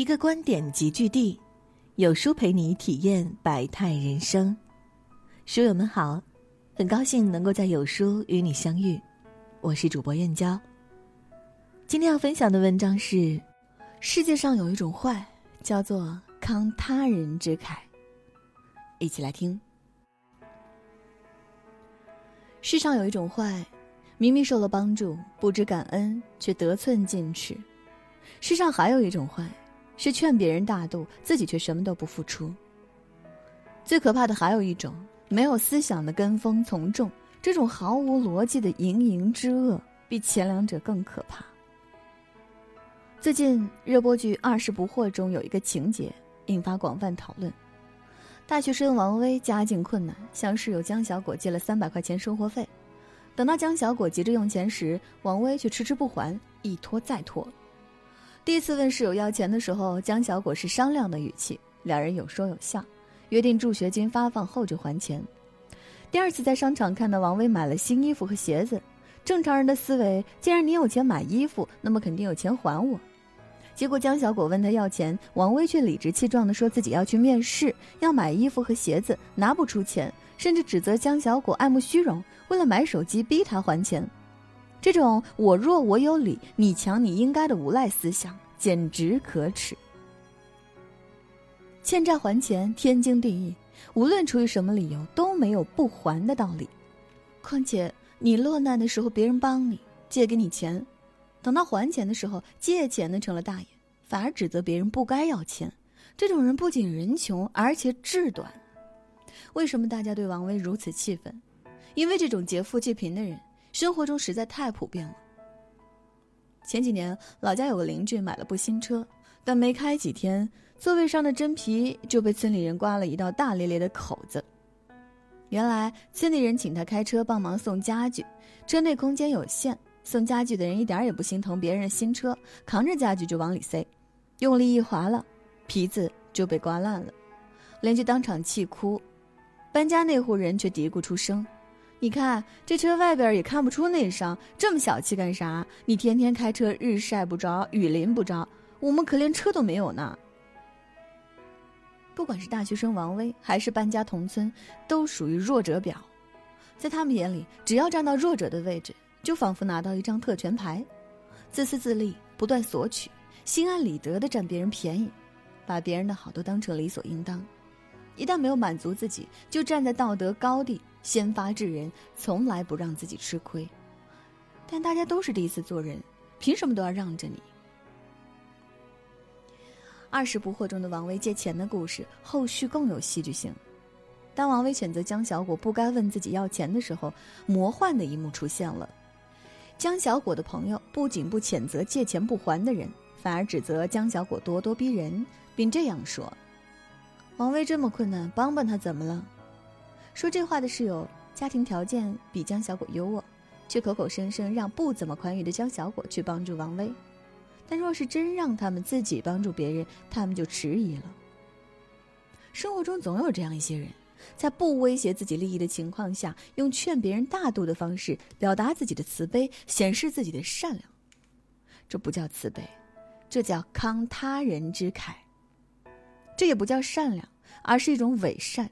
一个观点集聚地，有书陪你体验百态人生。书友们好，很高兴能够在有书与你相遇，我是主播燕娇。今天要分享的文章是：世界上有一种坏，叫做慷他人之慨。一起来听。世上有一种坏，明明受了帮助，不知感恩，却得寸进尺。世上还有一种坏，是劝别人大度，自己却什么都不付出。最可怕的还有一种没有思想的跟风从众，这种毫无逻辑的营营之恶，比前两者更可怕。最近热播剧《二十不惑》中有一个情节引发广泛讨论：大学生王威家境困难，向室友江小果借了三百块钱生活费，等到江小果急着用钱时，王威却迟迟不还，一拖再拖。第一次问室友要钱的时候，江小果是商量的语气，两人有说有笑，约定助学金发放后就还钱。第二次在商场看到王威买了新衣服和鞋子，正常人的思维，既然你有钱买衣服，那么肯定有钱还我。结果江小果问他要钱，王威却理直气壮地说自己要去面试，要买衣服和鞋子，拿不出钱，甚至指责江小果爱慕虚荣，为了买手机逼他还钱。这种我弱我有理，你强你应该的无赖思想，简直可耻。欠债还钱天经地义，无论出于什么理由都没有不还的道理。况且你落难的时候别人帮你借给你钱，等到还钱的时候借钱的成了大爷，反而指责别人不该要钱。这种人不仅人穷，而且志短。为什么大家对王威如此气愤？因为这种劫富济贫的人。生活中实在太普遍了。前几年，老家有个邻居买了部新车，但没开几天，座位上的真皮就被村里人刮了一道大咧咧的口子。原来，村里人请他开车帮忙送家具，车内空间有限，送家具的人一点也不心疼别人的新车，扛着家具就往里塞，用力一划了，皮子就被刮烂了。邻居当场气哭，搬家那户人却嘀咕出声。你看这车外边也看不出内伤，这么小气干啥？你天天开车，日晒不着，雨淋不着，我们可连车都没有呢。不管是大学生王威，还是搬家同村，都属于弱者表。在他们眼里，只要站到弱者的位置，就仿佛拿到一张特权牌，自私自利，不断索取，心安理得的占别人便宜，把别人的好都当成理所应当。一旦没有满足自己，就站在道德高地。先发制人，从来不让自己吃亏。但大家都是第一次做人，凭什么都要让着你？二十不惑中的王威借钱的故事，后续更有戏剧性。当王威选择江小果不该问自己要钱的时候，魔幻的一幕出现了。江小果的朋友不仅不谴责借钱不还的人，反而指责江小果咄咄逼人，并这样说：“王威这么困难，帮帮他怎么了？”说这话的室友家庭条件比江小果优渥，却口口声声让不怎么宽裕的江小果去帮助王威。但若是真让他们自己帮助别人，他们就迟疑了。生活中总有这样一些人，在不威胁自己利益的情况下，用劝别人大度的方式表达自己的慈悲，显示自己的善良。这不叫慈悲，这叫慷他人之慨。这也不叫善良，而是一种伪善。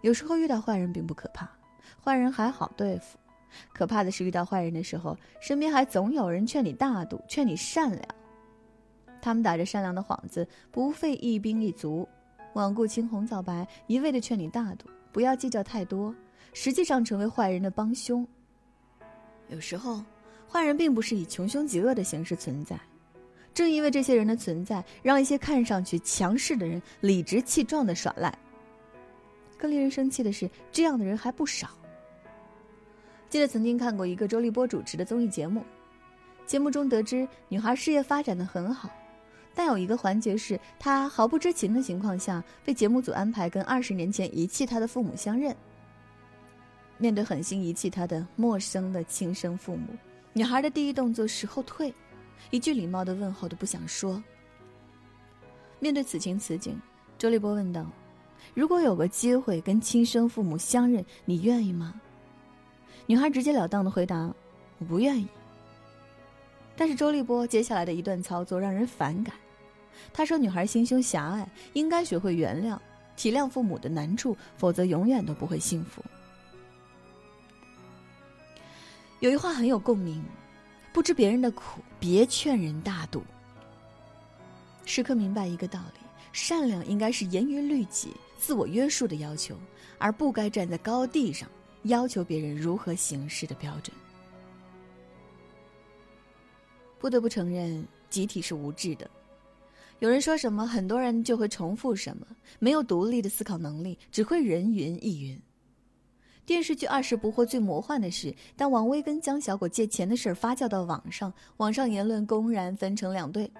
有时候遇到坏人并不可怕，坏人还好对付；可怕的是遇到坏人的时候，身边还总有人劝你大度，劝你善良。他们打着善良的幌子，不费一兵一卒，罔顾青红皂白，一味的劝你大度，不要计较太多，实际上成为坏人的帮凶。有时候，坏人并不是以穷凶极恶的形式存在，正因为这些人的存在，让一些看上去强势的人理直气壮的耍赖。更令人生气的是，这样的人还不少。记得曾经看过一个周立波主持的综艺节目，节目中得知女孩事业发展的很好，但有一个环节是她毫不知情的情况下，被节目组安排跟二十年前遗弃她的父母相认。面对狠心遗弃她的陌生的亲生父母，女孩的第一动作是后退，一句礼貌的问候都不想说。面对此情此景，周立波问道。如果有个机会跟亲生父母相认，你愿意吗？女孩直截了当的回答：“我不愿意。”但是周立波接下来的一段操作让人反感。他说：“女孩心胸狭隘，应该学会原谅、体谅父母的难处，否则永远都不会幸福。”有一话很有共鸣：“不知别人的苦，别劝人大度。”时刻明白一个道理：善良应该是严于律己、自我约束的要求，而不该站在高地上要求别人如何行事的标准。不得不承认，集体是无智的。有人说什么，很多人就会重复什么，没有独立的思考能力，只会人云亦云。电视剧《二十不惑》最魔幻的是，当王威跟江小果借钱的事儿发酵到网上，网上言论公然分成两队。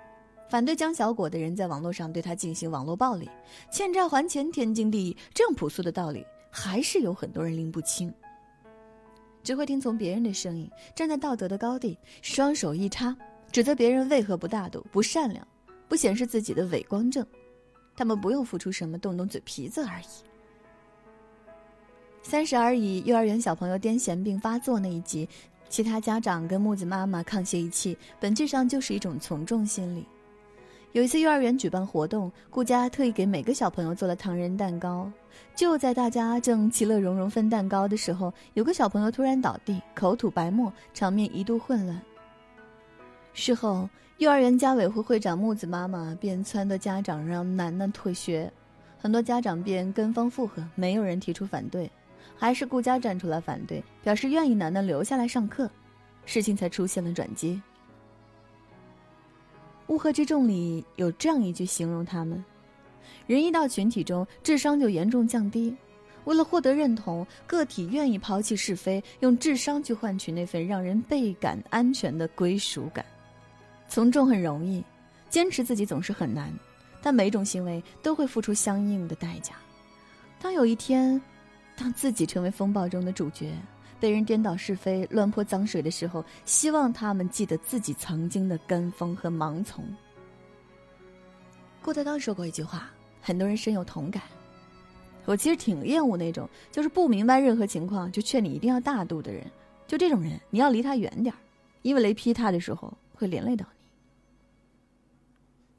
反对江小果的人在网络上对他进行网络暴力，欠债还钱天经地义，这样朴素的道理，还是有很多人拎不清。只会听从别人的声音，站在道德的高地，双手一插，指责别人为何不大度、不善良、不显示自己的伪光正。他们不用付出什么，动动嘴皮子而已。三十而已，幼儿园小朋友癫痫病发作那一集，其他家长跟木子妈妈沆瀣一气，本质上就是一种从众心理。有一次，幼儿园举办活动，顾家特意给每个小朋友做了糖人蛋糕。就在大家正其乐融融分蛋糕的时候，有个小朋友突然倒地，口吐白沫，场面一度混乱。事后，幼儿园家委会会长木子妈妈便撺掇家长让楠楠退学，很多家长便跟风附和，没有人提出反对，还是顾家站出来反对，表示愿意楠楠留下来上课，事情才出现了转机。乌合之众里有这样一句形容他们：人一到群体中，智商就严重降低。为了获得认同，个体愿意抛弃是非，用智商去换取那份让人倍感安全的归属感。从众很容易，坚持自己总是很难。但每种行为都会付出相应的代价。当有一天，当自己成为风暴中的主角。被人颠倒是非、乱泼脏水的时候，希望他们记得自己曾经的跟风和盲从。郭德纲说过一句话，很多人深有同感。我其实挺厌恶那种就是不明白任何情况就劝你一定要大度的人，就这种人，你要离他远点儿，因为雷劈他的时候会连累到你。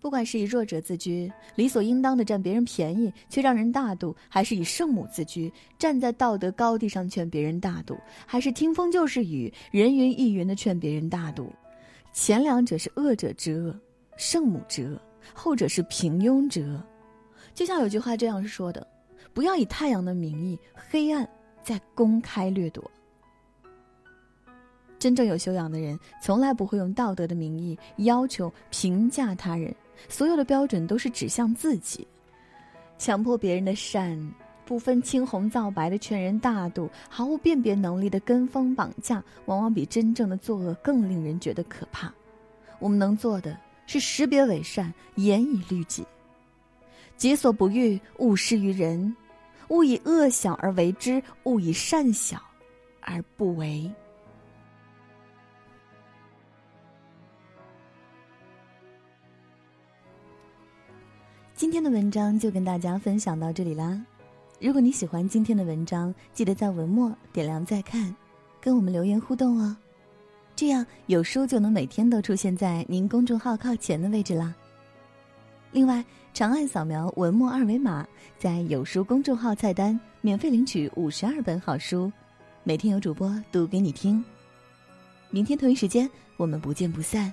不管是以弱者自居，理所应当的占别人便宜却让人大度，还是以圣母自居，站在道德高地上劝别人大度，还是听风就是雨，人云亦云的劝别人大度，前两者是恶者之恶，圣母之恶；后者是平庸之恶。就像有句话这样说的：“不要以太阳的名义，黑暗在公开掠夺。”真正有修养的人，从来不会用道德的名义要求评价他人。所有的标准都是指向自己，强迫别人的善，不分青红皂白的劝人大度，毫无辨别能力的跟风绑架，往往比真正的作恶更令人觉得可怕。我们能做的是识别伪善，严以律己。己所不欲，勿施于人；勿以恶小而为之，勿以善小而不为。今天的文章就跟大家分享到这里啦。如果你喜欢今天的文章，记得在文末点亮再看，跟我们留言互动哦。这样有书就能每天都出现在您公众号靠前的位置啦。另外，长按扫描文末二维码，在有书公众号菜单免费领取五十二本好书，每天有主播读给你听。明天同一时间，我们不见不散。